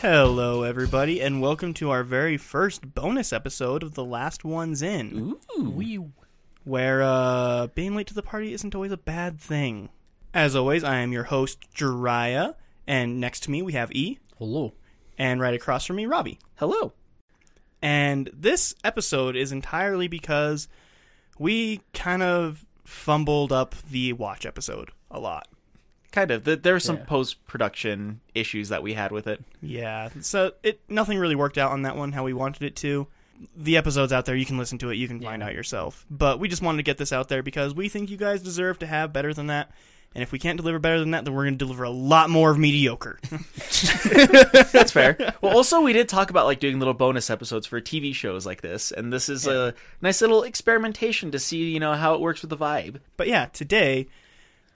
Hello, everybody, and welcome to our very first bonus episode of The Last Ones In, We where uh, being late to the party isn't always a bad thing. As always, I am your host, Jeriah, and next to me we have E, hello. and right across from me, Robbie. Hello. And this episode is entirely because we kind of fumbled up the watch episode a lot. Kind of. There are some Yeah. post production issues that we had with it. Yeah, so it nothing really worked out on that one how we wanted it to. The episode's out there, you can listen to it, you can find out yourself. But we just wanted to get this out there because we think you guys deserve to have better than that. And if we can't deliver better than that, then we're going to deliver a lot more of mediocre. That's fair. well, also we did talk about like doing little bonus episodes for TV shows like this, and this is a nice little experimentation to see, you know, how it works with the vibe. but yeah, today,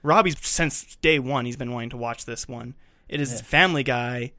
Robbie's since day one, he's been wanting to watch this one. It is Family Guy,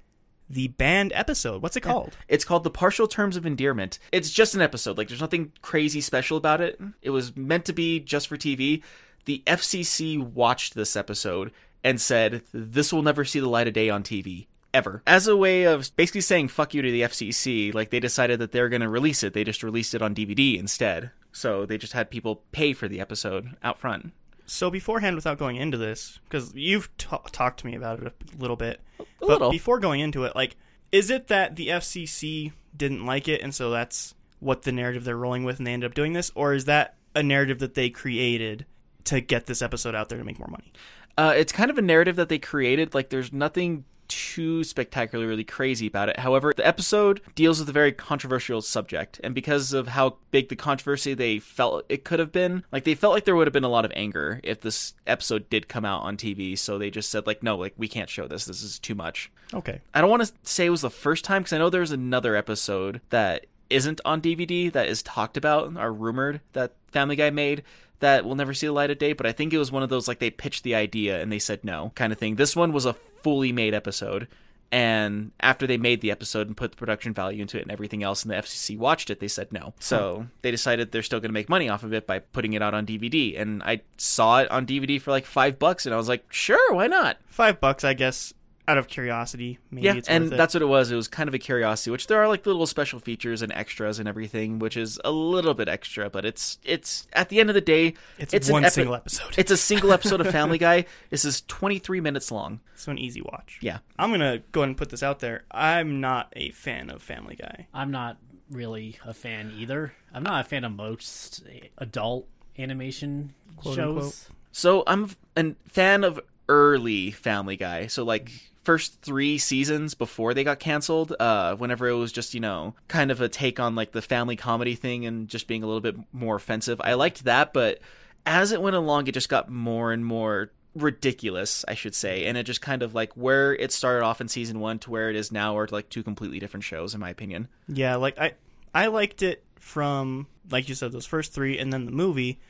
the banned episode. What's it called? It's called The Partial Terms of Endearment. It's just an episode. Like there's nothing crazy special about it. It was meant to be just for TV. The FCC watched this episode and said this will never see the light of day on TV ever. As a way of basically saying fuck you to the FCC, like they decided that they're going to release it. They just released it on DVD instead. So they just had people pay for the episode out front. So beforehand, without going into this, because you've t- talked to me about it a little bit, but little. before going into it, like, is it that the FCC didn't like it, and so that's what the narrative they're rolling with, and they ended up doing this, or is that a narrative that they created to get this episode out there to make more money? Uh, it's kind of a narrative that they created. Like, there's nothing too spectacularly crazy about it. However, the episode deals with a very controversial subject, and because of how big the controversy they felt it could have been, like they felt like there would have been a lot of anger if this episode did come out on TV. So they just said, like, no, like we can't show this. This is too much. Okay. I don't want to say it was the first time because I know there's another episode that isn't on DVD that is talked about or rumored that Family Guy made that will never see the light of day. But I think it was one of those like they pitched the idea and they said no kind of thing. This one was a fully made episode. And after they made the episode and put the production value into it and everything else, and the FCC watched it, they said no. Hmm. So they decided they're still going to make money off of it by putting it out on DVD. And I saw it on DVD for like five bucks, and I was like, sure, why not? Five bucks, I guess, out of curiosity. Maybe Yeah, it's and worth it. that's what it was. It was kind of a curiosity, which there are like little special features and extras and everything, which is a little bit extra, but it's it's at the end of the day, It's an one epi- single episode. It's a single episode of Family Guy. This is 23 minutes long. so an easy watch. Yeah. I'm going to go ahead and put this out there. I'm not a fan of Family Guy. I'm not really a fan either. I'm not a fan of most adult animation Quote, shows. unquote. So I'm a fan of early Family Guy. So like first three seasons before they got canceled, uh, whenever it was just you know kind of a take on like the family comedy thing and just being a little bit more offensive. I liked that, but as it went along, it just got more and more ridiculous, I should say, and it just kind of like where it started off in season one to where it is now are like two completely different shows, in my opinion. Yeah, like I I liked it from like you said those first 3 and then the movie.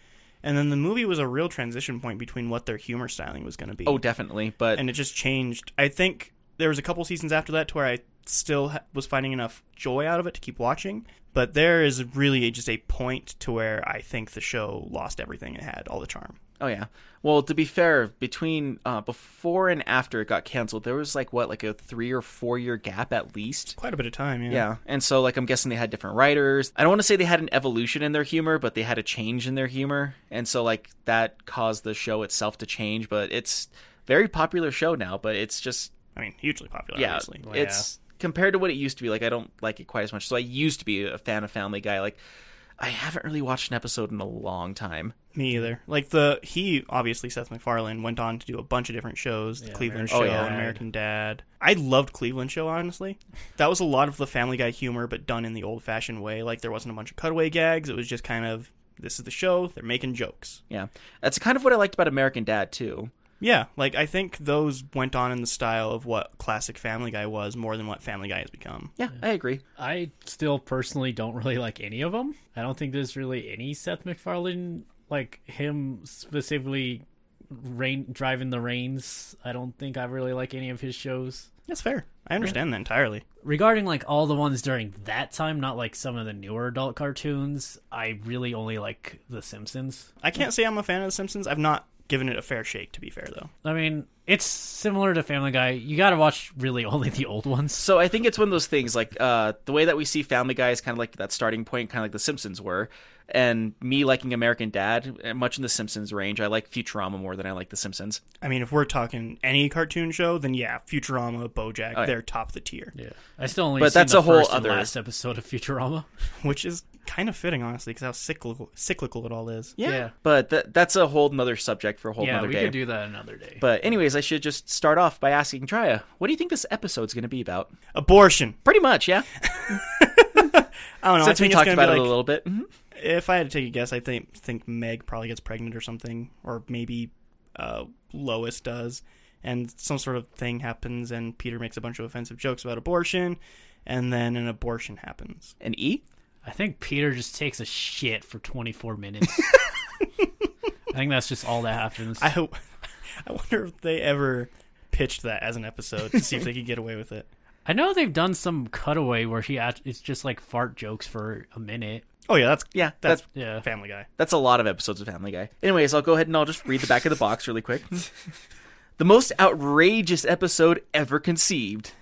And then the movie was a real transition point between what their humor styling was going to be. Oh, definitely, but and it just changed. I think there was a couple seasons after that to where I still ha- was finding enough joy out of it to keep watching, but there is really just a point to where I think the show lost everything it had, all the charm. Oh yeah. Well, to be fair, between uh, before and after it got canceled, there was like what, like a three or four year gap at least. Quite a bit of time, yeah. Yeah, and so like I'm guessing they had different writers. I don't want to say they had an evolution in their humor, but they had a change in their humor, and so like that caused the show itself to change. But it's very popular show now. But it's just I mean, hugely popular, yeah, obviously. Well, it's compared to what it used to be. Like I don't like it quite as much. So I used to be a fan of Family Guy. Like I haven't really watched an episode in a long time. Me either. Like the he obviously Seth MacFarlane went on to do a bunch of different shows, the Yeah, Cleveland American Show, Oh, yeah. American Dad. I loved Cleveland Show honestly. That was a lot of the Family Guy humor, but done in the old-fashioned way. Like there wasn't a bunch of cutaway gags. It was just kind of this is the show. They're making jokes. Yeah, that's kind of what I liked about American Dad too. Yeah, like I think those went on in the style of what classic Family Guy was more than what Family Guy has become. Yeah, I agree. I still personally don't really like any of them. I don't think there's really any Seth MacFarlane like him specifically rain driving the reins. I don't think I really like any of his shows. That's fair. I understand that entirely. regarding like all the ones during that time, not like some of the newer adult cartoons, I really only like The Simpsons. I can't say I'm a fan of The Simpsons. I've not given it a fair shake, to be fair, though. I mean, it's similar to Family Guy. You got to watch really only the old ones. So I think it's one of those things like uh, the way that we see Family Guy is kind of like that starting point, kind of like The Simpsons were. And me liking American Dad, uh, much in The Simpsons range, I like Futurama more than I like The Simpsons. I mean, if we're talking any cartoon show, then yeah, Futurama, BoJack, yeah. they're top of the tier, Yeah, I still only. But seen that's the a whole first other- last episode of Futurama. which is kind of fitting, honestly, because how cyclical cyclical it all is. Yeah. But that that's a whole nother subject for a whole yeah, nother we day. could do that another day. But anyways, I should just start off by asking Jeriah, what do you think this episode's going to be about? Abortion. Pretty much, yeah. I don't know. Since I we talked about gonna it be a little bit. Mhm. If I had to take a guess, I think think Meg probably gets pregnant or something, or maybe uh, Lois does, and some sort of thing happens, and Peter makes a bunch of offensive jokes about abortion, and then an abortion happens. And E? I think Peter just takes a shit for 24 minutes. I think that's just all that happens. I hope. I wonder if they ever pitched that as an episode to see if they could get away with it. I know they've done some cutaway where he act- it's just like fart jokes for a minute. Oh yeah, that's Yeah, that's that's Yeah. Family Guy. that's a lot of episodes of Family Guy. Anyways, I'll go ahead and I'll just read the back of the box really quick. the most outrageous episode ever conceived.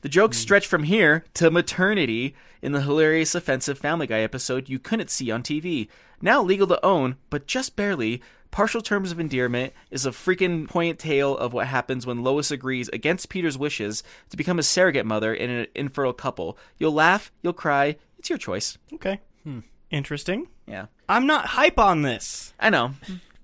The jokes hmm. stretch from here to maternity in the hilarious offensive Family Guy episode you couldn't see on TV. Now legal to own, but just barely. Partial terms of endearment is a freaking poignant tale of what happens when Lois agrees against Peter's wishes to become a surrogate mother in an infertile couple. You'll laugh, you'll cry. It's your choice. Okay, hmm. interesting. Yeah, I'm not hype on this. I know.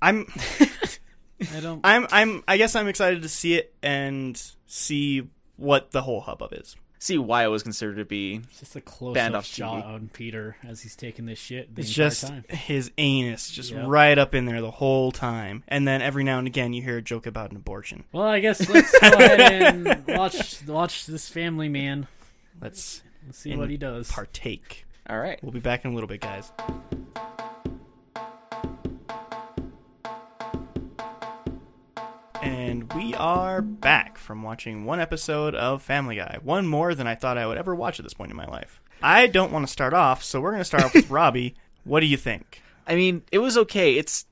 I'm I don't. I'm I'm I guess I'm excited to see it and see what the whole hubbub is. See why it was considered to be It's just a close Banned up off shot TV. on Peter as he's taking this shit the It's just time. his anus just Yep. right up in there the whole time. And then every now and again you hear a joke about an abortion. Well, I guess let's go ahead and watch watch this family man. Let's Let's see what he does. partake. all right. We'll be back in a little bit, guys. And we are back from watching one episode of Family Guy. One more than I thought I would ever watch at this point in my life. I don't want to start off, so we're going to start off with Robbie. What do you think? I mean, it was okay. It's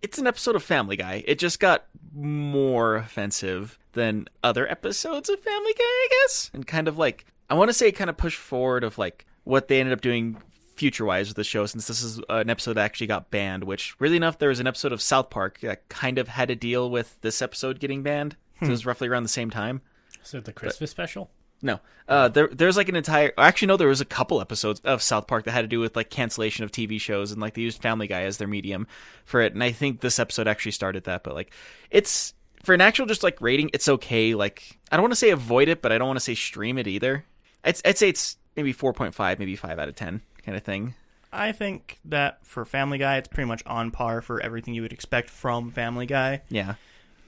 it's an episode of Family Guy. It just got more offensive than other episodes of Family Guy, I guess. And kind of like I want to say kind of pushed forward of like what they ended up doing future-wise with the show since this is an episode that actually got banned, which really enough there was an episode of South Park that kind of had to deal with this episode getting banned. So it was roughly around the same time. So the Christmas special. No, uh, there there's like an entire. Actually, no, there was a couple episodes of South Park that had to do with like cancellation of TV shows and like they used Family Guy as their medium for it. And I think this episode actually started that. But like, it's for an actual just like rating, it's okay. Like, I don't want to say avoid it, but I don't want to say stream it either. I'd, I'd say it's maybe four point five, maybe five out of ten kind of thing. I think that for Family Guy, it's pretty much on par for everything you would expect from Family Guy. Yeah,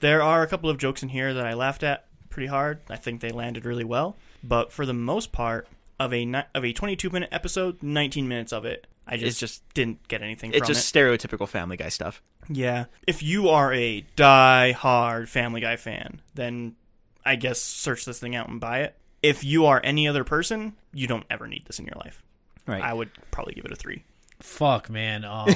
There are a couple of jokes in here that I laughed at pretty hard. I think they landed really well, but for the most part of a ni- of a 22 minute episode, 19 minutes of it, I just It's just- didn't get anything it's just it. stereotypical Family Guy stuff. Yeah, if you are a die hard Family Guy fan, then I guess search this thing out and buy it. If you are any other person, you don't ever need this in your life. Right. I would probably give it a three. Fuck, man. Um,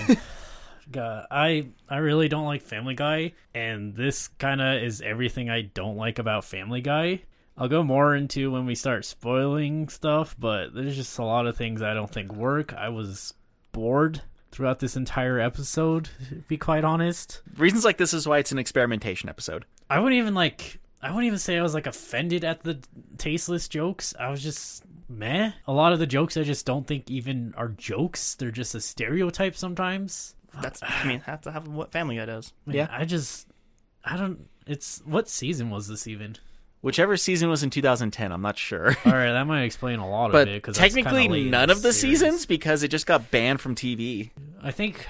God, I I really don't like Family Guy, and this kind of is everything I don't like about Family Guy. I'll go more into when we start spoiling stuff, but there's just a lot of things I don't think work. I was bored throughout this entire episode, to be quite honest. Reasons like this is why it's an experimentation episode. I wouldn't even like. I wouldn't even say I was like offended at the tasteless jokes. I was just meh. A lot of the jokes I just don't think even are jokes. They're just a stereotype sometimes. That's I mean that's how what Family Guy does. Man, Yeah. I just I don't it's what season was this even? Whichever season was in 2010, I'm not sure. All right, that might explain a lot but of it cuz technically none of the seasons because it just got banned from TV. I think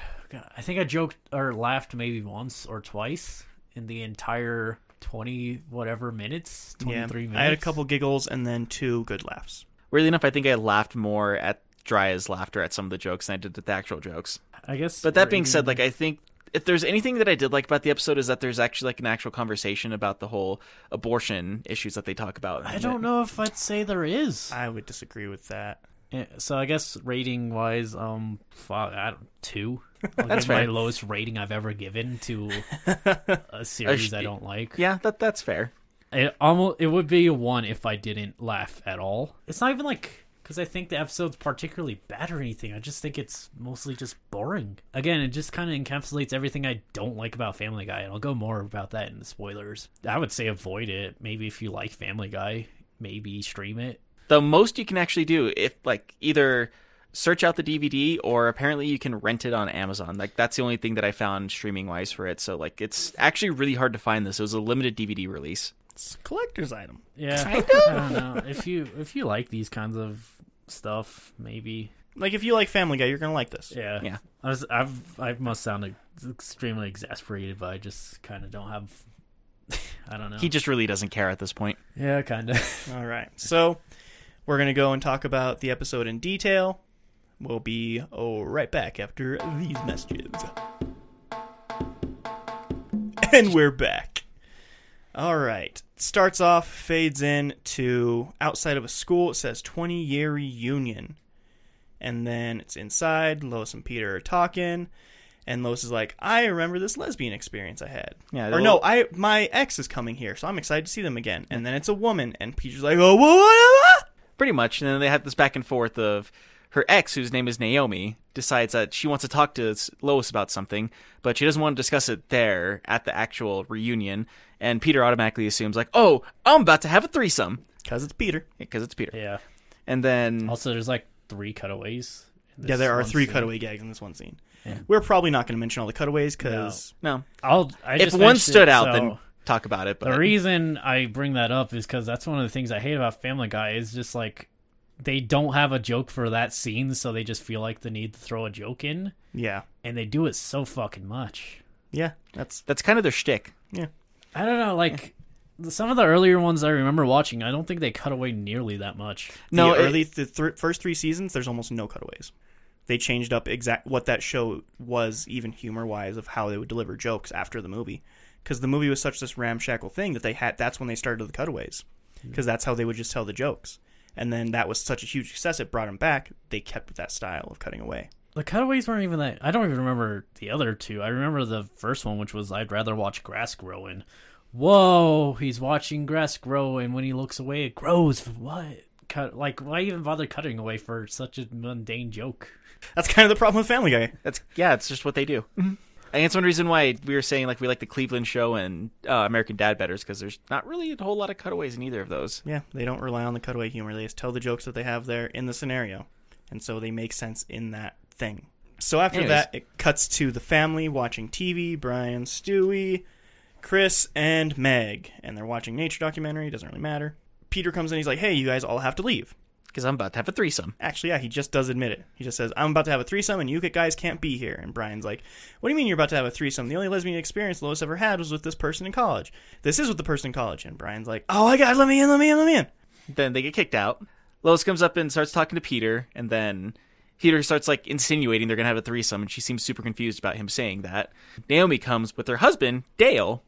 I think I joked or laughed maybe once or twice in the entire 20 whatever minutes, 23 minutes. I had a couple giggles and then two good laughs. Weirdly enough, I think I laughed more at Jeriah's laughter at some of the jokes than I did at the actual jokes. I guess But that being rating- said, like I think if there's anything that I did like about the episode is that there's actually like an actual conversation about the whole abortion issues that they talk about. I don't know if I'd say there is. I would disagree with that. Yeah, so I guess rating wise, um, fuck, I don't, two. That's my fair. lowest rating I've ever given to a series I don't like. Yeah, that that's fair. It almost it would be a one if I didn't laugh at all. It's not even like because I think the episode's particularly bad or anything. I just think it's mostly just boring. Again, it just kind of encapsulates everything I don't like about Family Guy, and I'll go more about that in the spoilers. I would say avoid it. Maybe if you like Family Guy, maybe stream it. The most you can actually do if like either search out the DVD or apparently you can rent it on Amazon. Like that's the only thing that I found streaming wise for it. So like it's actually really hard to find this. It was a limited DVD release. It's a collector's item. Yeah, I don't know if you if you like these kinds of stuff, maybe. Like if you like Family Guy, you're gonna like this. Yeah, Yeah. I was I've I must sound extremely exasperated, but I just kind of don't have. I don't know. He just really doesn't care at this point. yeah, kind of. All right. So we're gonna go and talk about the episode in detail. We'll be oh, right back after these messages. And we're back. All right. Starts off, fades in to outside of a school. It says 20 year reunion. And then it's inside. Lois and Peter are talking. And Lois is like, I remember this lesbian experience I had. Yeah, Or no, I my ex is coming here, so I'm excited to see them again. And then it's a woman, and Peter's like, oh, what? Pretty much. And then they have this back and forth of her ex, whose name is Naomi, decides that she wants to talk to Lois about something, but she doesn't want to discuss it there at the actual reunion. And Peter automatically assumes, like, oh, I'm about to have a threesome. Because it's Peter. Because it's Peter. yeah. And then Also, there's like three cutaways. Yeah, there are three scene. cutaway gags in this one scene. Yeah. We're probably not going to mention all the cutaways because no, I'll. I if just one stood it, out, so- then talk about it. But the reason I bring that up is because that's one of the things I hate about Family Guy is just like they don't have a joke for that scene, so they just feel like the need to throw a joke in, yeah, and they do it so fucking much. yeah, that's that's kind of their shtick. yeah. I don't know, like some of the earlier ones I remember watching, I don't think they cut away nearly that much. No, the it- early the th- first three seasons, there's almost no cutaways. They changed up exact what that show was, even humor wise, of how they would deliver jokes after the movie. Because the movie was such this ramshackle thing that they had. That's when they started the cutaways, because that's how they would just tell the jokes. And then that was such a huge success, it brought them back. They kept with that style of cutting away. The cutaways weren't even that. I don't even remember the other two. I remember the first one, which was I'd rather watch grass growing. Whoa, he's watching grass grow, and when he looks away, it grows. What? Cut? Like, why even bother cutting away for such a mundane joke? That's kind of the problem with Family Guy. That's yeah, it's just what they do. Mm-hmm. I think it's one reason why we were saying like we like the Cleveland Show and uh, American Dad better because there's not really a whole lot of cutaways in either of those. Yeah, they don't rely on the cutaway humor. They just tell the jokes that they have there in the scenario. And so they make sense in that thing. So after Anyways. that, it cuts to the family watching TV Brian, Stewie, Chris, and Meg. And they're watching nature documentary. Doesn't really matter. Peter comes in. He's like, hey, you guys all have to leave. Because I'm about to have a threesome. Actually, yeah, he just does admit it. He just says, I'm about to have a threesome, and you guys can't be here. And Brian's like, What do you mean you're about to have a threesome? The only lesbian experience Lois ever had was with this person in college. This is with the person in college. And Brian's like, Oh my god, let me in, let me in, let me in. Then they get kicked out. Lois comes up and starts talking to Peter, and then Peter starts like insinuating they're gonna have a threesome, and she seems super confused about him saying that. Naomi comes with her husband Dale,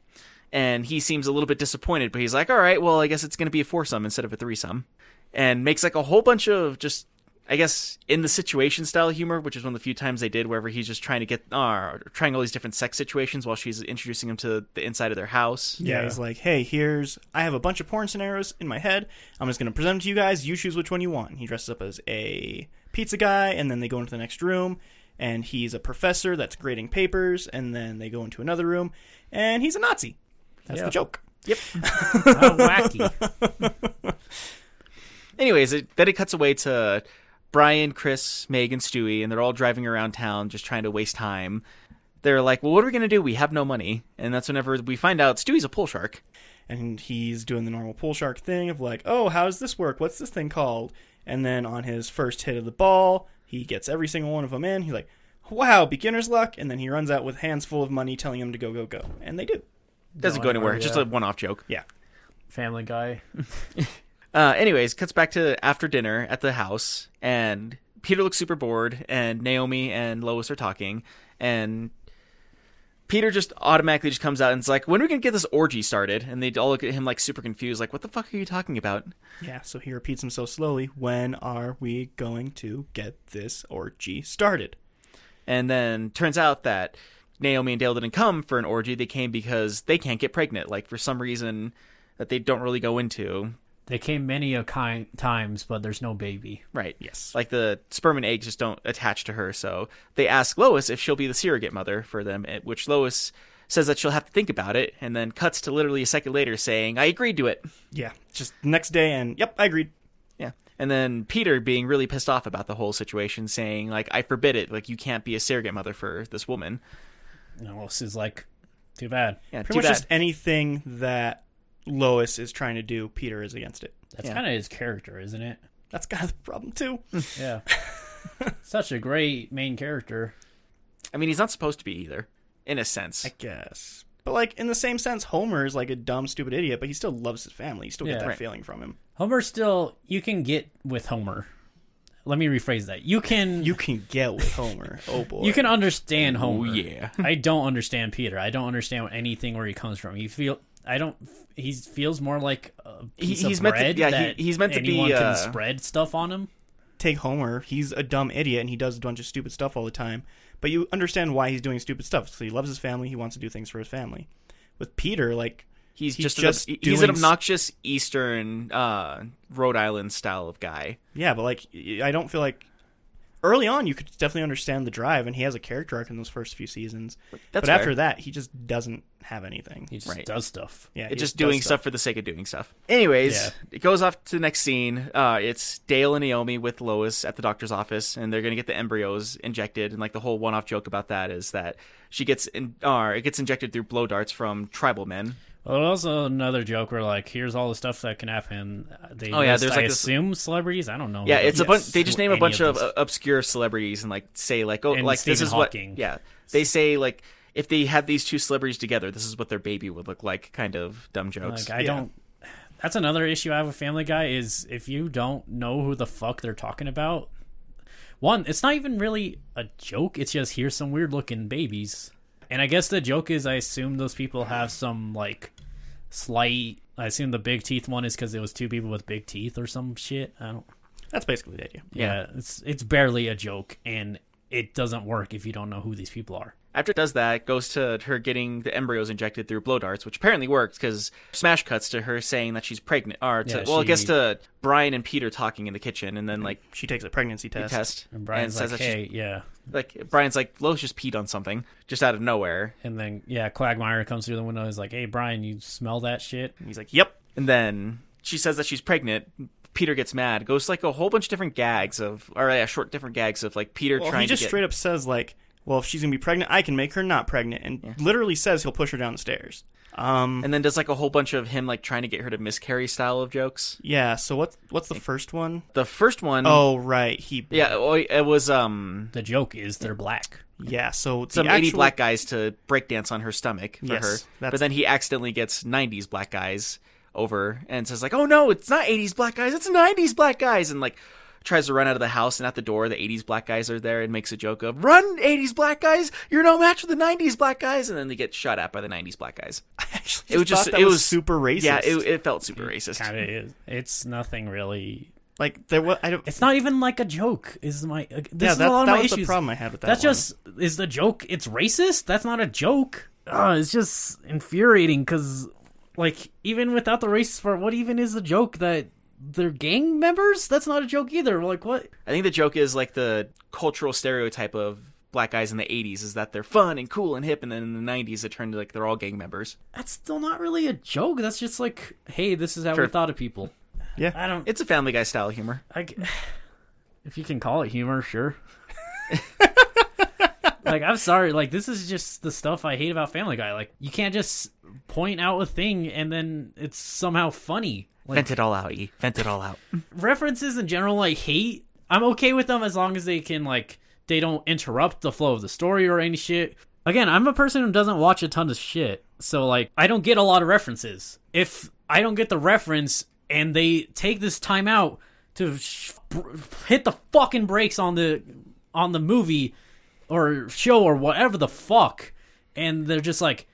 and he seems a little bit disappointed, but he's like, "All right, well, I guess it's gonna be a foursome instead of a threesome," and makes like a whole bunch of just. I guess in the situation style humor, which is one of the few times they did, wherever he's just trying to get, uh, trying all these different sex situations while she's introducing him to the inside of their house. Yeah, Yeah. he's like, hey, here's I have a bunch of porn scenarios in my head. I'm just gonna present them to you guys. You choose which one you want. He dresses up as a pizza guy, and then they go into the next room, and he's a professor that's grading papers, and then they go into another room, and he's a Nazi. That's Yeah. the joke. Yep. How wacky! Anyways, it, then it cuts away to Brian, Chris, Meg, and Stewie, and they're all driving around town just trying to waste time. They're like, "Well, what are we gonna do? We have no money." And that's whenever we find out Stewie's a pool shark. and he's doing the normal pool shark thing of like, oh, how does this work? What's this thing called? And then on his first hit of the ball, he gets every single one of them in. He's like, wow, beginner's luck. And then he runs out with hands full of money telling him to go, go, go. And they do. Doesn't No, go anywhere. know, It's just a one-off joke. Yeah. Family Guy. Uh, anyways, cuts back to after dinner at the house, and Peter looks super bored, and Naomi and Lois are talking, and Peter just automatically just comes out and it's like, when are we gonna get this orgy started? And they all look at him like super confused, like, what the fuck are you talking about? Yeah, so he repeats himself so slowly. When are we going to get this orgy started? And then turns out that Naomi and Dale didn't come for an orgy. They came because they can't get pregnant. Like for some reason that they don't really go into. They came many a kind times, but there's no baby. Right. Yes. Like the sperm and eggs just don't attach to her. So they ask Lois if she'll be the surrogate mother for them, eh, which Lois says that she'll have to think about it, and then cuts to literally a second later saying, I agreed to it. Yeah, just the next day, and yep, I agreed. Yeah. And then Peter being really pissed off about the whole situation, saying, like, I forbid it. Like, you can't be a surrogate mother for this woman. And Lois is like, too bad. Yeah, Pretty too much bad. just anything that Lois is trying to do, Peter is against it. That's Yeah. kind of his character, isn't it? That's kind of the problem too. Yeah. Such a great main character. I mean, he's not supposed to be either, in a sense. I guess. But like in the same sense, Homer is like a dumb, stupid idiot, but he still loves his family. You still get that Right. feeling from him. Homer still, you can get with Homer. Let me rephrase that. You can You can get with Homer. Oh boy. you can understand Homer. Oh, yeah. I don't understand Peter. I don't understand anything where he comes from. He feel I don't. He feels more like a He- he's of meant to- bread yeah, he- he's meant to be, anyone uh, can spread stuff on him. take Homer. He's a dumb idiot and he does a bunch of stupid stuff all the time. But you understand why he's doing stupid stuff. So he loves his family. He wants to do things for his family. With Peter, like He's, He's just, just an, he's an obnoxious Eastern uh, Rhode Island style of guy. yeah, but like I don't feel like early on you could definitely understand the drive, and he has a character arc in those first few seasons. That's but after that, he just doesn't have anything. He just right. does stuff. Yeah, he It's just does doing stuff. for the sake of doing stuff. Anyways, Yeah. it goes off to the next scene. Uh, it's Dale and Naomi with Lois at the doctor's office, and they're gonna get the embryos injected. And like the whole one-off joke about that is that she gets in, or it gets injected through blow darts from tribal men. Well, also another joke where like, here's all the stuff that can happen. They Oh, yeah, list, there's, I like, this- assume celebrities. I don't know. Yeah, it's a bunch. They just name a bunch of of, obscure celebrities and like say like, oh, And like this is Hawking. what. Yeah, they say like if they had these two celebrities together, this is what their baby would look like. Kind of dumb jokes. Like I Yeah. don't. That's another issue I have with Family Guy is if you don't know who the fuck they're talking about. One, it's not even really a joke. It's just here's some weird looking babies, and I guess the joke is I assume those people have some like slight. I assume the big teeth one is because it was two people with big teeth or some shit. I don't. That's basically the idea. Yeah, it's it's barely a joke, and it doesn't work if you don't know who these people are. After it does that, it goes to her getting the embryos injected through blow darts, which apparently works because Smash cuts to her saying that she's pregnant. Or to, Yeah, well, it gets to Brian and Peter talking in the kitchen, and then like She takes a pregnancy test. test And Brian's like, that "Hey, yeah." like Brian's like Lois just peed on something just out of nowhere, And then yeah, Quagmire comes through the window. He's like, "Hey, Brian, you smell that shit?" And he's like, "Yep." and then she says that she's pregnant. Peter gets mad, goes like a whole bunch of different gags of, or yeah, short different gags of like Peter Well, trying he just to get. straight up says like, "Well, if she's gonna be pregnant, I can make her not pregnant," and literally says he'll push her down the stairs. Um, and then does like a whole bunch of him like trying to get her to miscarry style of jokes. yeah. So what's what's the first one? The first one, Oh, right. He yeah, oh, it was um The joke is they're black. yeah. So the some 80 actual- black guys to breakdance on her stomach for Yes, her. that's- But then he accidentally gets 90s black guys over and says like, "Oh no, it's not 80s black guys, it's 90s black guys." And like tries to run out of the house and at the door the 80s black guys are there and makes a joke of, "Run 80s black guys, you're no match for the 90s black guys." And then they get shot at by the 90s black guys. I actually It was just thought that it was, was super racist. Yeah, it, it felt super racist. Kind of is. It's nothing really. like there was. I don't. It's not even like a joke. Is my uh, this yeah, is that, a lot of my was issues. the problem I had with that. That's one. just is the joke. It's racist. That's not a joke. Uh, it's just infuriating because, like, even without the racist part, what even is the joke that they're gang members? That's not a joke either. Like, what? I think the joke is like the cultural stereotype of black guys in the 80s is that they're fun and cool and hip and then in the 90s it turned to like they're all gang members. That's still not really a joke. That's just like, hey, this is how Sure. we thought of people. Yeah. I don't. It's a family guy style humor. I g if you can call it humor, sure. like I'm sorry, like this is just the stuff I hate about Family Guy. Like you can't just point out a thing and then it's somehow funny. Like Vent it all out, E. Vent it all out. references in general I hate. I'm okay with them as long as they can like they don't interrupt the flow of the story or any shit. Again, I'm a person who doesn't watch a ton of shit. So like I don't get a lot of references. If I don't get the reference and they take this time out to sh- br- hit the fucking brakes on the on the movie or show or whatever the fuck and they're just like,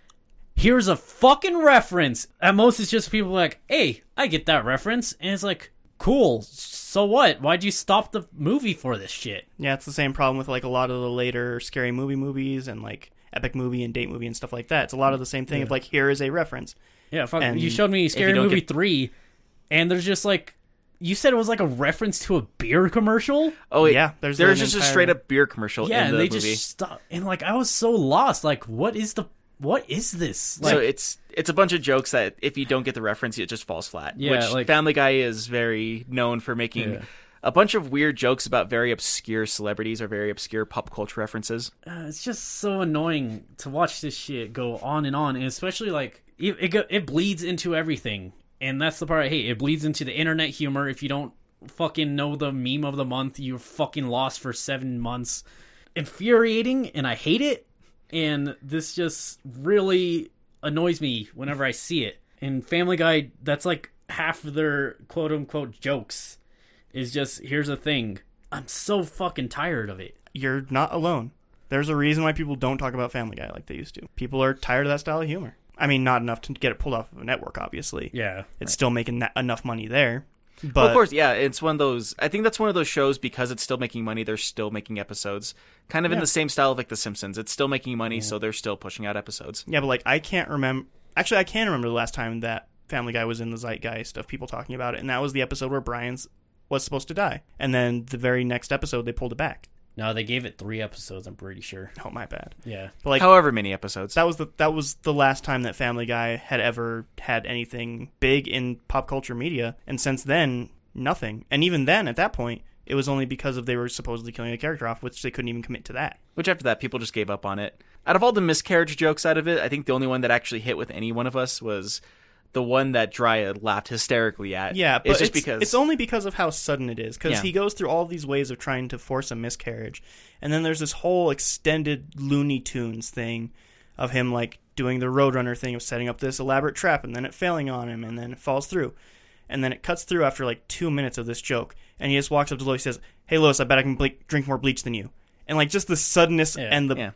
"Here's a fucking reference." At most, it's just people like, "Hey, I get that reference," and it's like, "Cool." So what? Why'd you stop the movie for this shit? Yeah, it's the same problem with like a lot of the later scary movie movies and like epic movie and date movie and stuff like that. It's a lot of the same thing of like here is a reference. Yeah, fuck. You showed me Scary Movie get- three, and there's just like, you said it was like a reference to a beer commercial. Oh wait, Yeah, there's there's an just a straight up beer commercial Yeah, in the and they movie. just stop, and like I was so lost. Like, what is the what is this? Like, so it's it's a bunch of jokes that if you don't get the reference, it just falls flat. Yeah, which like- Family Guy is very known for making Yeah. a bunch of weird jokes about very obscure celebrities or very obscure pop culture references. uh, it's just so annoying to watch this shit go on and on, and especially like it it, go, it bleeds into everything, and that's the part hate. It bleeds into the internet humor. If you don't fucking know the meme of the month, you're fucking lost for seven months. Infuriating, and I hate it. And this just really annoys me whenever I see it. And Family Guy, that's like half of their quote unquote jokes. Is just here's a thing. I'm so fucking tired of it. You're not alone. There's a reason why people don't talk about Family Guy like they used to. People are tired of that style of humor. I mean, not enough to get it pulled off of a network, obviously. Yeah. It's still making that enough money there. But Well, of course, yeah, it's one of those. I think that's one of those shows because it's still making money. They're still making episodes, kind of in the same style of like The Simpsons. It's still making money, so they're still pushing out episodes. Yeah, but like I can't remember. Actually, I can remember the last time that Family Guy was in the zeitgeist of people talking about it, and that was the episode where Brian's was supposed to die, and then the very next episode they pulled it back. No, they gave it three episodes. I'm pretty sure. Oh my bad. Yeah. But like However many episodes. that was the that was the last time that Family Guy had ever had anything big in pop culture media, and since then nothing. And even then, at that point, it was only because of they were supposedly killing a character off, which they couldn't even commit to that. Which after that, people just gave up on it. Out of all the miscarriage jokes out of it, I think the only one that actually hit with any one of us was the one that Jeriah laughed hysterically at. Yeah, but it's it's, just because it's only because of how sudden it is. Because Yeah. he goes through all these ways of trying to force a miscarriage, and then there's this whole extended Looney Tunes thing of him like doing the Roadrunner thing of setting up this elaborate trap, and then it failing on him, and then it falls through, and then it cuts through after like two minutes of this joke, and he just walks up to Lois, and says, "Hey Lois, I bet I can ble- drink more bleach than you," and like just the suddenness Yeah. and the yeah.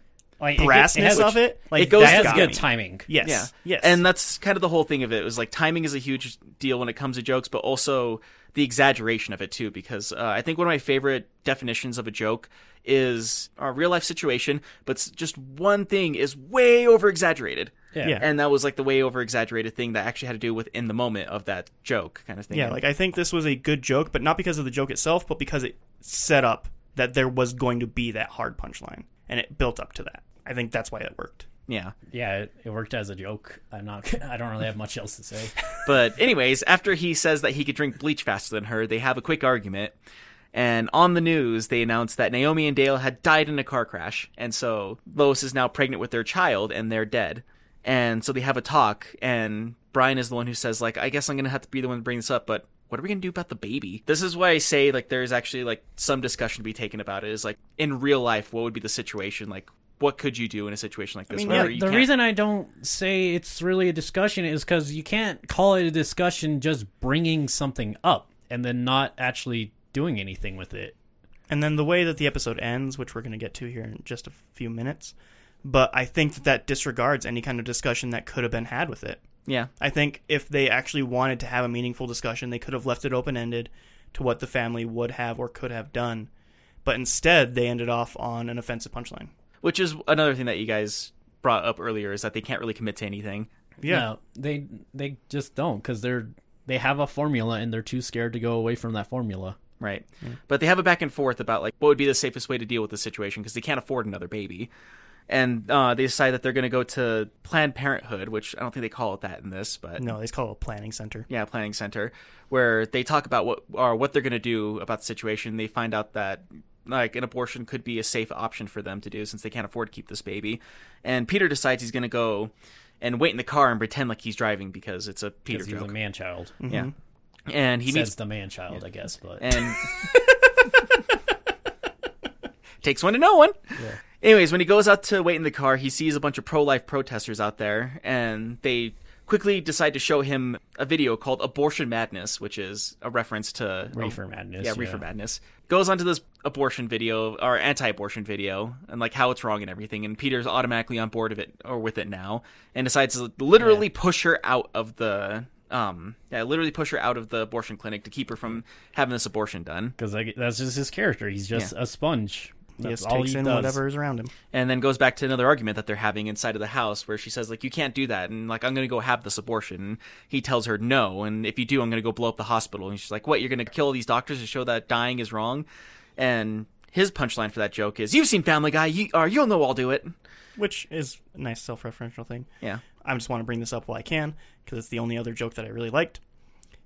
Like brassness of it, like it goes that has good me. timing. Yes, Yeah. yes, And that's kind of the whole thing of it. It was like timing is a huge deal when it comes to jokes, but also the exaggeration of it too. Because uh, I think one of my favorite definitions of a joke is a real life situation, but just one thing is way over exaggerated. Yeah. Yeah. And that was like the way over exaggerated thing that actually had to do with in the moment of that joke kind of thing. Yeah, like I think this was a good joke, but not because of the joke itself, but because it set up that there was going to be that hard punchline, and it built up to that. I think that's why it worked. yeah. Yeah, it, it worked as a joke. I'm not. I don't really have much else to say. But anyways, after he says that he could drink bleach faster than her, they have a quick argument. And on the news, they announce that Naomi and Dale had died in a car crash, and so Lois is now pregnant with their child, and they're dead. And so they have a talk, and Brian is the one who says, like, I guess I'm gonna have to be the one to bring this up, but what are we gonna do about the baby? This is why I say, like, there's actually like some discussion to be taken about it. Is like in real life, what would be the situation? Like, what could you do in a situation like this? I mean, yeah, the can't- reason I don't say it's really a discussion is because you can't call it a discussion just bringing something up and then not actually doing anything with it. And then the way that the episode ends, which we're going to get to here in just a few minutes, but I think that that disregards any kind of discussion that could have been had with it. yeah, I think if they actually wanted to have a meaningful discussion, they could have left it open ended to what the family would have or could have done. But instead, they ended off on an offensive punchline. Which is another thing that you guys brought up earlier is that they can't really commit to anything. Yeah. No, they they just don't because they're they have a formula and they're too scared to go away from that formula. Right. But they have a back and forth about like what would be the safest way to deal with the situation because they can't afford another baby. And uh, they decide that they're going to go to Planned Parenthood, which I don't think they call it that in this, but No, they call it a planning center. yeah, planning center, where they talk about what are what they're going to do about the situation. They find out that like an abortion could be a safe option for them to do since they can't afford to keep this baby. And Peter decides he's going to go and wait in the car and pretend like he's driving because it's a Peter he's joke. a man child. Yeah. Mm-hmm. And he He meets the man child, I guess, but and takes one to know one. Anyways, when he goes out to wait in the car, he sees a bunch of pro-life protesters out there, and they quickly decide to show him a video called Abortion Madness, which is a reference to Reefer Madness. yeah, Reefer Madness. Goes onto this abortion video or anti-abortion video and like how it's wrong and everything, and Peter's automatically on board of it or with it now, and decides to literally push her out of the um yeah literally push her out of the abortion clinic to keep her from having this abortion done, Because like, that's just his character. He's just a sponge. He just all takes he in does. whatever is around him. and then goes back to another argument that they're having inside of the house where she says like you can't do that and like I'm gonna go have this abortion. And he tells her no, and if you do, I'm gonna go blow up the hospital. And she's like, what? You're gonna kill these doctors to show that dying is wrong? And his punchline for that joke is, "You've seen Family Guy, you or you'll know I'll do it." which is a nice self-referential thing. Yeah. I just want to bring this up while I can because it's the only other joke that I really liked.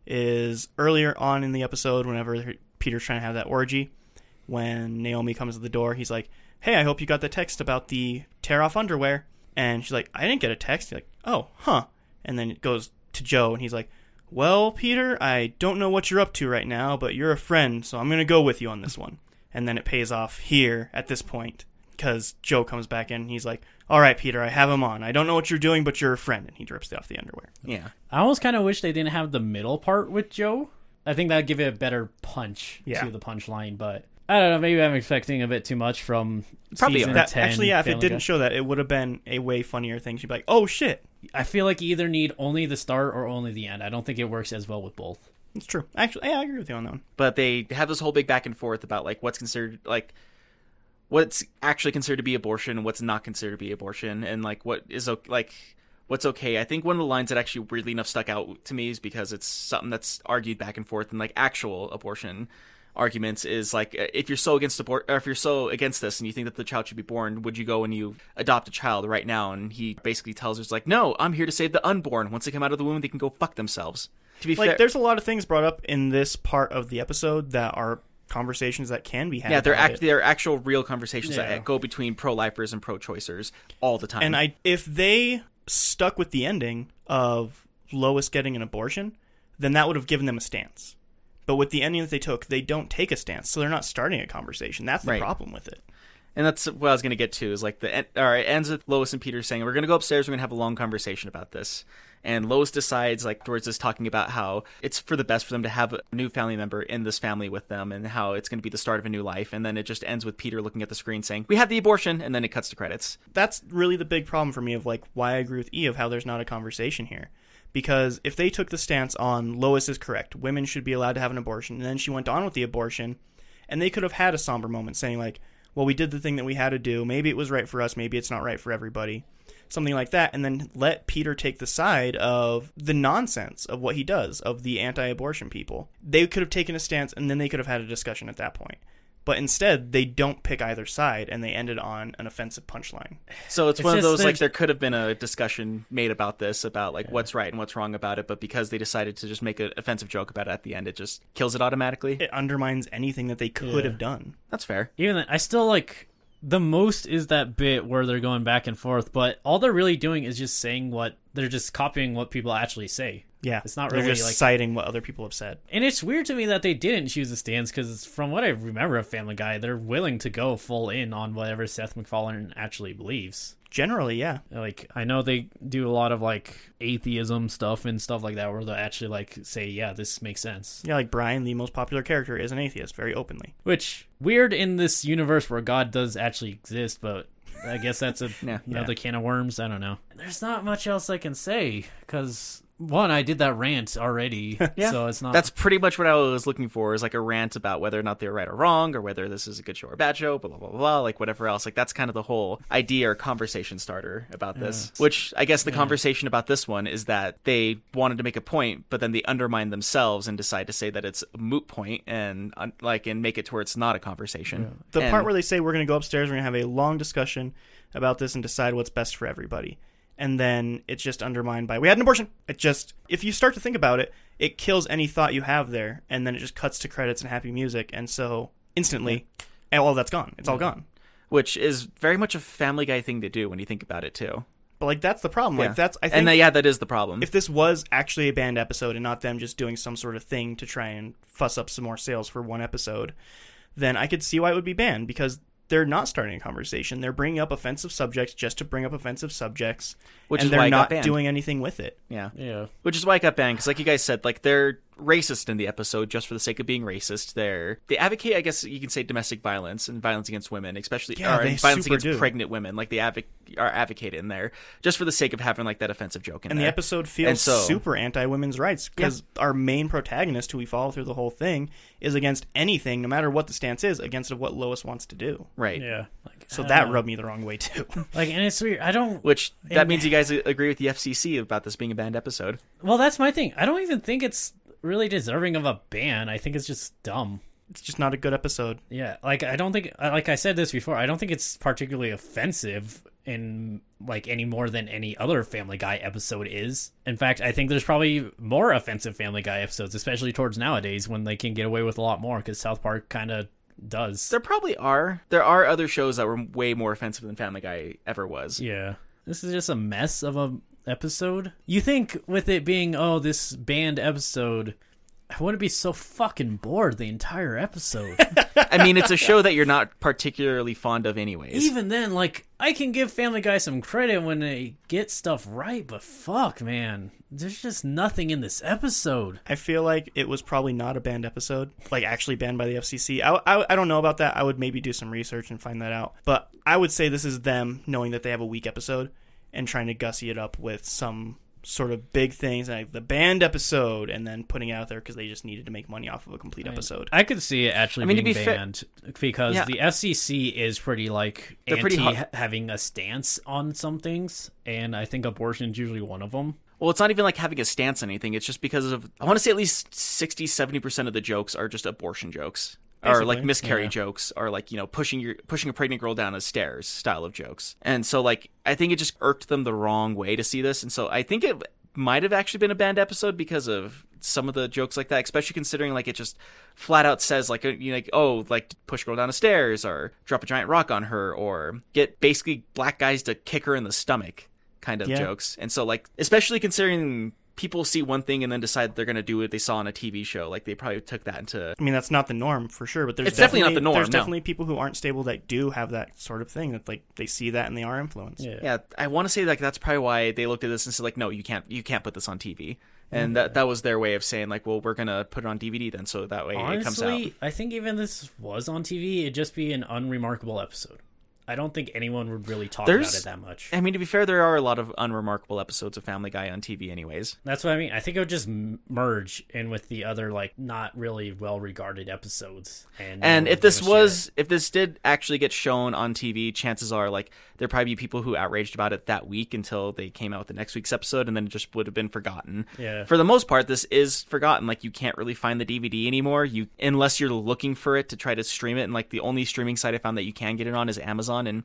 Is earlier on in the episode, whenever Peter's trying to have that orgy, when Naomi comes to the door, he's like, "Hey, I hope you got the text about the tear off underwear." And she's like, "I didn't get a text." He's like, "Oh, huh." And then it goes to Joe, and he's like, "Well, Peter, I don't know what you're up to right now, but you're a friend, so I'm gonna go with you on this one." And then it pays off here at this point because Joe comes back in. And he's like, "All right, Peter, I have him on. I don't know what you're doing, but you're a friend." And he drips off the underwear. Yeah. I almost kind of wish they didn't have the middle part with Joe. I think that'd give it a better punch Yeah. to the punchline, but I don't know. Maybe I'm expecting a bit too much from Probably season. That, 10. actually, yeah, if it didn't Guy. show that, it would have been a way funnier thing. She'd be like, "Oh shit." I feel like you either need only the start or only the end. I don't think it works as well with both. It's true. Actually, yeah, I agree with you on that one. But they have this whole big back and forth about like what's considered like what's actually considered to be abortion and what's not considered to be abortion and like what is o- like what's okay. I think one of the lines that actually weirdly enough stuck out to me is because it's something that's argued back and forth in like actual abortion arguments is like uh, if you're so against abort or if you're so against this and you think that the child should be born would you go and you adopt a child right now and he basically tells her it's like no i'm here to save the unborn once they come out of the womb they can go fuck themselves to be Like, fair there's a lot of things brought up in this part of the episode that are conversations that can be had. Yeah, they're act- they're actual real conversations Yeah. that go between pro-lifers and pro-choicers all the time. And I, if they stuck with the ending of Lois getting an abortion, then that would have given them a stance. But with the ending that they took, they don't take a stance, so they're not starting a conversation. That's the Right. problem with it. and that's what I was going to get to is like the all right, ends with Lois and Peter saying we're going to go upstairs, we're going to have a long conversation about this. And Lois decides like towards this talking about how it's for the best for them to have a new family member in this family with them and how it's going to be the start of a new life and then it just ends with Peter looking at the screen saying, "We had the abortion." And then it cuts to credits. That's really the big problem for me of like why I agree with E of how there's not a conversation here. Because if they took the stance on Lois is correct, women should be allowed to have an abortion, and then she went on with the abortion, and they could have had a somber moment saying like, "Well, we did the thing that we had to do. Maybe it was right for us. Maybe it's not right for everybody." Something like that, and then let Peter take the side of the nonsense of what he does, of the anti-abortion people. They could have taken a stance, and then they could have had a discussion at that point. But instead, they don't pick either side, and they ended on an offensive punchline. So it's, It's one of those like there could have been a discussion made about this about like what's right and what's wrong about it, but because they decided to just make an offensive joke about it at the end, it just kills it automatically. it undermines anything that they could Yeah. have done. That's fair. Even then, I still like the most is that bit where they're going back and forth, but all they're really doing is just saying what they're just copying what people actually say. Yeah, It's not They're really just like citing what other people have said. And it's weird to me that they didn't choose a stance because, from what I remember of Family Guy, they're willing to go full in on whatever Seth MacFarlane actually believes. Generally, yeah. Like, I know they do a lot of like atheism stuff and stuff like that, where they'll actually like say, "Yeah, this makes sense." Yeah, like Brian, the most popular character, is an atheist very openly. Which weird in this universe where God does actually exist, but I guess that's a Yeah. another can of worms. I don't know. There's not much else I can say because one, I did that rant already, Yeah. so it's not. That's pretty much what I was looking for is like a rant about whether or not they're right or wrong, or whether this is a good show or bad show, blah blah blah blah, like whatever else. Like that's kind of the whole idea or conversation starter about this. Which I guess the conversation about this one is that they wanted to make a point, but then they undermine themselves and decide to say that it's a moot point and uh, like and make it to where it's not a conversation. The And- part where they say we're going to go upstairs, we're going to have a long discussion about this and decide what's best for everybody. And then it's just undermined by we had an abortion. It just if you start to think about it, it kills any thought you have there, and then it just cuts to credits and happy music, and so instantly, and all that's gone. It's all gone. which is very much a Family Guy thing to do when you think about it too. But like that's the problem. Yeah. Like that's I think and uh, yeah, that is the problem. if this was actually a banned episode and not them just doing some sort of thing to try and fuss up some more sales for one episode, then I could see why it would be banned because they're not starting a conversation. They're bringing up offensive subjects just to bring up offensive subjects, Which and is they're why it got not banned. doing anything with it. Yeah. Yeah. Which is why I got banned, because like you guys said, like they're racist in the episode just for the sake of being racist. They're they advocate, I guess you can say, domestic violence and violence against women, especially Yeah, or violence against do. pregnant women. Like they advoc- are advocated in there just for the sake of having like that offensive joke in And the episode feels And so- super anti women's rights because our main protagonist, who we follow through the whole thing, is against anything, no matter what the stance is, against what Lois wants to do. right. Yeah. Like, So that know. rubbed me the wrong way too. like, and it's weird. I don't. Which that And- means you guys agree with the FCC about this being a banned episode. Well, that's my thing. I don't even think it's really deserving of a ban. I think it's just dumb. it's just not a good episode. Yeah, like I don't think, uh, like I said this before, I don't think it's particularly offensive in like any more than any other Family Guy episode is. In fact, I think there's probably more offensive Family Guy episodes, especially towards nowadays when they can get away with a lot more because South Park kind of does. There probably are. There are other shows that were way more offensive than Family Guy ever was. Yeah. This is just a mess of a episode. You think with it being oh this banned episode, I wouldn't be so fucking bored the entire episode. I mean, it's a show that you're not particularly fond of, anyways. Even then, like I can give Family Guy some credit when they get stuff right, but fuck, man, there's just nothing in this episode. I feel like it was probably not a banned episode, like actually banned by the FCC. I, I, I don't know about that. I would maybe do some research and find that out. But I would say this is them knowing that they have a weak episode and trying to gussy it up with some sort of big things like the banned episode and then putting it out there because they just needed to make money off of a complete episode. I could see it actually I mean, to being be fair- banned because Yeah. the FCC is pretty like They're anti pretty hot- having a stance on some things, and I think abortion is usually one of them. Well, it's not even like having a stance on anything. It's just because of I want to say at least 60 70% of the jokes are just abortion jokes. Or like Basically, miscarry yeah. jokes, or like you know pushing your pushing a pregnant girl down the stairs style of jokes, and so like I think it just irked them the wrong way to see this, and so I think it might have actually been a banned episode because of some of the jokes like that, especially considering like it just flat out says like uh, you know, like oh like push girl down the stairs or drop a giant rock on her or get basically black guys to kick her in the stomach kind of Yeah. jokes. And so like especially considering people see one thing and then decide they're going to do what they saw on a TV show, like they probably took that into I mean, that's not the norm for sure, but there's It's definitely not the norm, There's no. definitely people who aren't stable that do have that sort of thing that like they see that and they are influenced. Yeah. Yeah, I want to say like that's probably why they looked at this and said like no, you can't you can't put this on TV. And that that was their way of saying like well, we're going to put it on DVD then so that way it comes out. Honestly, I think even this was on TV, it'd just be an unremarkable episode. I don't think anyone would really talk There's- about it that much. I mean, to be fair, there are a lot of unremarkable episodes of Family Guy on TV, anyways. That's what I mean. I think it would just merge in with the other like not really well regarded episodes. And And if this was, if this did actually get shown on TV, chances are like there'd probably be people who outraged about it that week until they came out with the next week's episode, and then it just would have been forgotten. Yeah. For the most part, this is forgotten. Like you can't really find the DVD anymore. You unless you're looking for it to try to stream it, and like the only streaming site I found that you can get it on is Amazon, and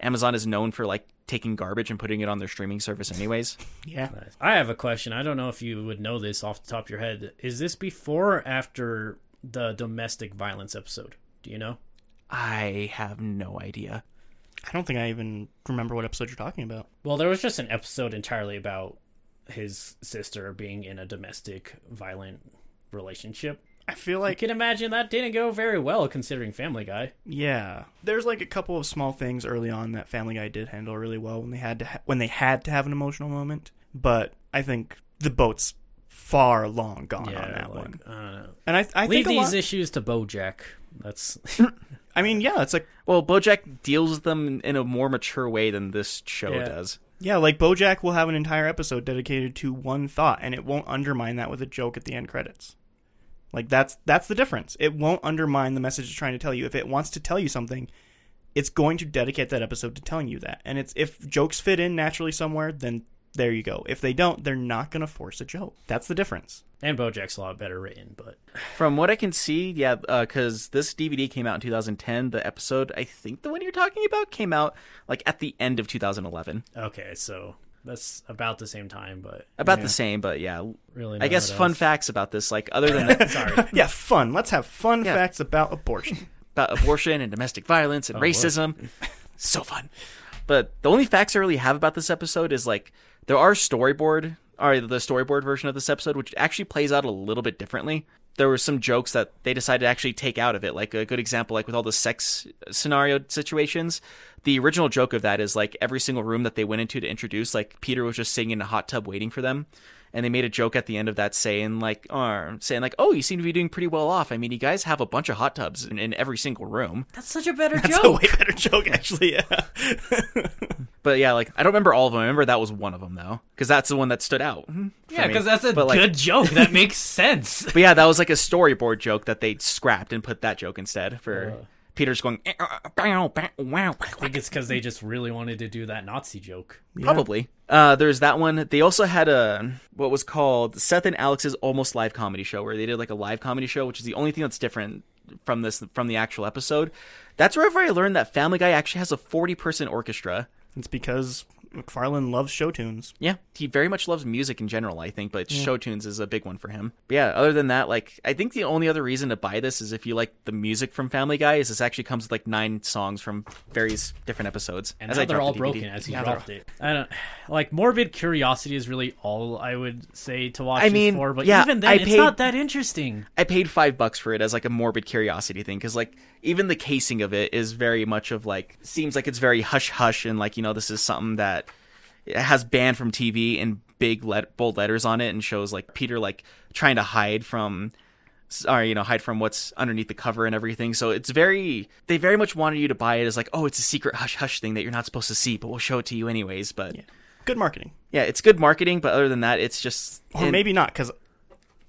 Amazon is known for like taking garbage and putting it on their streaming service, anyways. Yeah. shit. I have a question. I don't know if you would know this off the top of your head. Is this before or after the domestic violence episode? Do you know? I have no idea. I don't think I even remember what episode you're talking about. Well, there was just an episode entirely about his sister being in a domestic violent relationship. I feel like I can imagine that didn't go very well considering Family Guy. yeah, there's like a couple of small things early on that Family Guy did handle really well when they had to ha- when they had to have an emotional moment, but I think the boat's far long gone on that like, one. I don't know. And I I Leave think these lot, issues to BoJack. That's I mean, yeah, it's like Well, BoJack deals with them in a more mature way than this show Yeah. does. yeah, like BoJack will have an entire episode dedicated to one thought, and it won't undermine that with a joke at the end credits. Like that's that's the difference. It won't undermine the message it's trying to tell you. If it wants to tell you something, it's going to dedicate that episode to telling you that. And it's if jokes fit in naturally somewhere, then there you go. If they don't, they're not going to force a joke. That's the difference. and BoJack's a lot better written, but From what I can see, yeah, uh, because this DVD came out in 2010. The episode, I think the one you're talking about, came out like at the end of 2011. okay, so that's about the same time, but About Yeah. the same, but yeah. really, I guess fun else. facts about this, like other than that, Sorry, Yeah, fun. Let's have fun Yeah. facts about abortion. about abortion and domestic violence and Oh, racism. so fun. But the only facts I really have about this episode is like there are storyboard or the storyboard version of this episode, which actually plays out a little bit differently. There were some jokes that they decided to actually take out of it. Like a good example, like with all the sex scenario situations, the original joke of that is like every single room that they went into to introduce, like Peter was just sitting in a hot tub waiting for them. And they made a joke at the end of that saying like, or saying like, "Oh, you seem to be doing pretty well off. I mean, you guys have a bunch of hot tubs in, in every single room." That's such a better joke. That's a way better joke, actually. Yeah. But yeah, like I don't remember all of them. I remember that was one of them though, because that's the one that stood out. Mm-hmm. yeah, because that's a But, like, good joke. That makes sense. But yeah, that was like a storyboard joke that they scrapped and put that joke instead for uh. Peter's going. "Eh, uh, bow, bow, wow." I think it's because they just really wanted to do that Nazi joke. Probably. Uh, there's that one. They also had a what was called Seth and Alex's almost live comedy show, where they did like a live comedy show, which is the only thing that's different from this from the actual episode. That's wherever I learned that Family Guy actually has a 40 person orchestra. It's because MacFarlane loves show tunes. Yeah, he very much loves music in general, I think, but show tunes is a big one for him. But yeah, other than that, like I think the only other reason to buy this is if you like the music from Family Guy, is this actually comes with like nine songs from various different episodes. And as now I they're all the broken as he Yeah, dropped it. I don't like morbid curiosity is really all I would say to watch I mean, for, but yeah, even then I it's paid- not that interesting. I paid five bucks for it as like a morbid curiosity thing because like even the casing of it is very much of like seems like it's very hush hush and like you know this is something that it has banned from TV in big let- bold letters on it and shows like Peter like trying to hide from or you know hide from what's underneath the cover and everything so it's very they very much wanted you to buy it as like oh it's a secret hush hush thing that you're not supposed to see but we'll show it to you anyways but yeah, Good marketing. Yeah it's good marketing but other than that it's just Or maybe not, because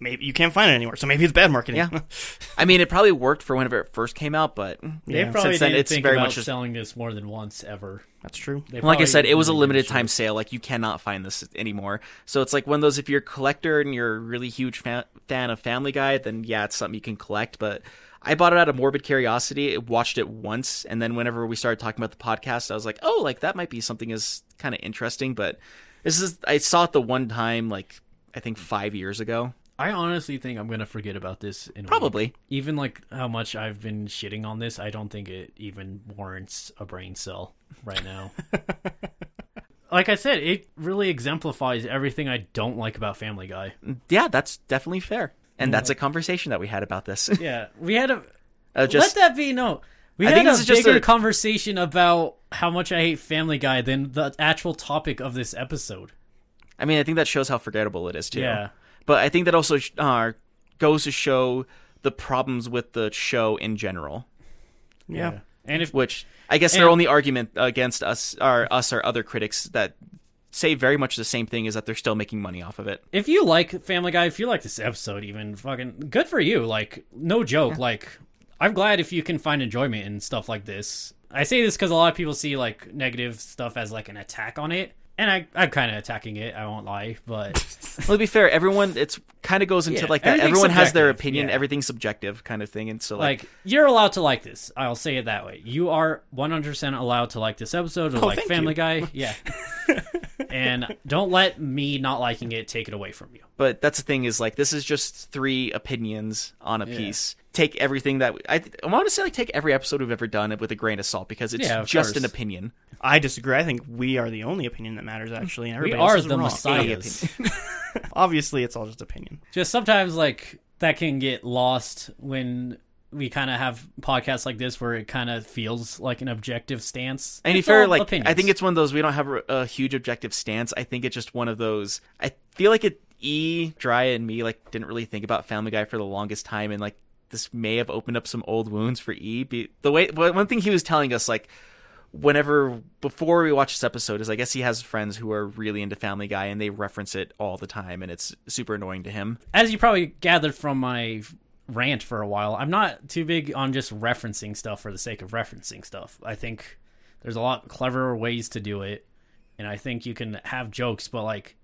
maybe you can't find it anywhere. So maybe it's bad marketing. Yeah. I mean, it probably worked for whenever it first came out, but They Yeah. probably Since then, it's very much just- selling this more than once ever. That's true. Like I said, it was a limited time sale. Like you cannot find this anymore. So it's like one of those. If you're a collector and you're a really huge fan, fan of Family Guy, then yeah, it's something you can collect. But I bought it out of morbid curiosity. Watched it once, and then whenever we started talking about the podcast, I was like, oh, like that might be something is kind of interesting. But this is I saw it the one time, like I think five years ago. I honestly think I'm gonna forget about this. In. Probably. even like how much I've been shitting on this, I don't think it even warrants a brain cell right now. like I said, it really exemplifies everything I don't like about Family Guy. Yeah, that's definitely fair. And that's a conversation that we had about this. Yeah, we had a Uh, just let that be no. We I had a this is just bigger a- conversation about how much I hate Family Guy than the actual topic of this episode. I mean, I think that shows how forgettable it is too. Yeah. But I think that also uh, goes to show the problems with the show in general. Yeah. and if Which I guess their only argument against us, are us, or other critics that say very much the same thing is that they're still making money off of it. if you like Family Guy, if you like this episode, even fucking good for you. Like, no joke. Like, I'm glad if you can find enjoyment in stuff like this. I say this because a lot of people see like negative stuff as like an attack on it, and I I'm kind of attacking it. I won't lie, but Well, to be fair, everyone it's kind of goes into Yeah, like that. everything's Everyone has their opinion. yeah. Everything's subjective, kind of thing. And so like, like you're allowed to like this. I'll say it that way. You are 100% allowed to like this episode or oh, like Family you. Guy. Yeah. and don't let me not liking it take it away from you. but that's the thing is like this is just three opinions on a piece. Take everything that I I want to say like take every episode we've ever done with a grain of salt because it's Yeah, just course. an opinion. I disagree. I think we are the only opinion that matters, actually. And We everybody else are the wrong. messiahs. Obviously, it's all just opinion. Just sometimes like that can get lost when we kind of have podcasts like this where it kind of feels like an objective stance. And to be It's fair, all like opinions. I think it's one of those we don't have a, a huge objective stance. I think it's just one of those. I feel like it. E, Dry, and me like didn't really think about Family Guy for the longest time, and like this may have opened up some old wounds for E. The way one thing he was telling us like whenever before we watch this episode is I guess he has friends who are really into Family Guy and they reference it all the time, and it's super annoying to him. as you probably gathered from my rant for a while, I'm not too big on just referencing stuff for the sake of referencing stuff. I think there's a lot cleverer ways to do it, and I think you can have jokes, but like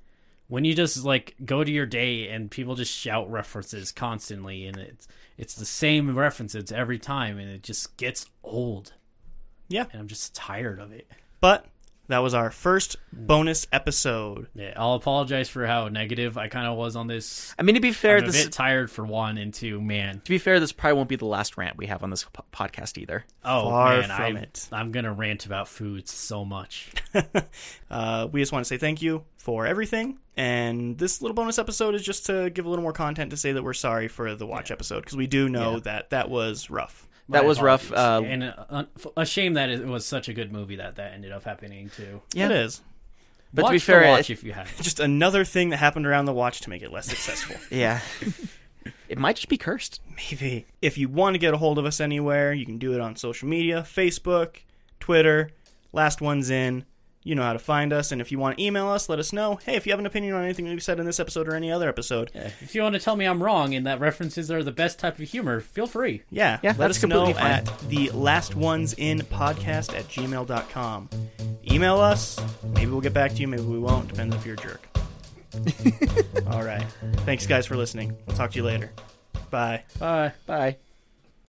when you just like go to your day and people just shout references constantly, and it's it's the same references every time, and it just gets old, Yeah. and I'm just tired of it. But that was our first bonus episode. Yeah, I'll apologize for how negative I kind of was on this. I mean, to be fair, I'm a this bit tired for one, and two, man. to be fair, this probably won't be the last rant we have on this po- podcast either. Oh Far man, from I, it. I'm gonna rant about food so much. Uh, we just want to say thank you for everything. And this little bonus episode is just to give a little more content to say that we're sorry for the watch episode because we do know Yeah. that that was rough. That My was rough, uh, and a, a shame that it was such a good movie that that ended up happening too. Yeah. It is. But to be fair, the watch it- if you have. Just another thing that happened around the watch to make it less successful. Yeah. it might just be cursed. Maybe. If you want to get a hold of us anywhere, you can do it on social media Facebook, Twitter, Last One's In. You know how to find us. And if you want to email us, let us know. Hey, if you have an opinion on anything we've said in this episode or any other episode, If you want to tell me I'm wrong and that references are the best type of humor, feel free. yeah, Yeah, let us know completely fine. at the last ones in podcast at gmail.com. Email us. Maybe we'll get back to you. Maybe we won't. Depends if you're a jerk. All right. Thanks, guys, for listening. We'll talk to you later. Bye. Bye. Bye.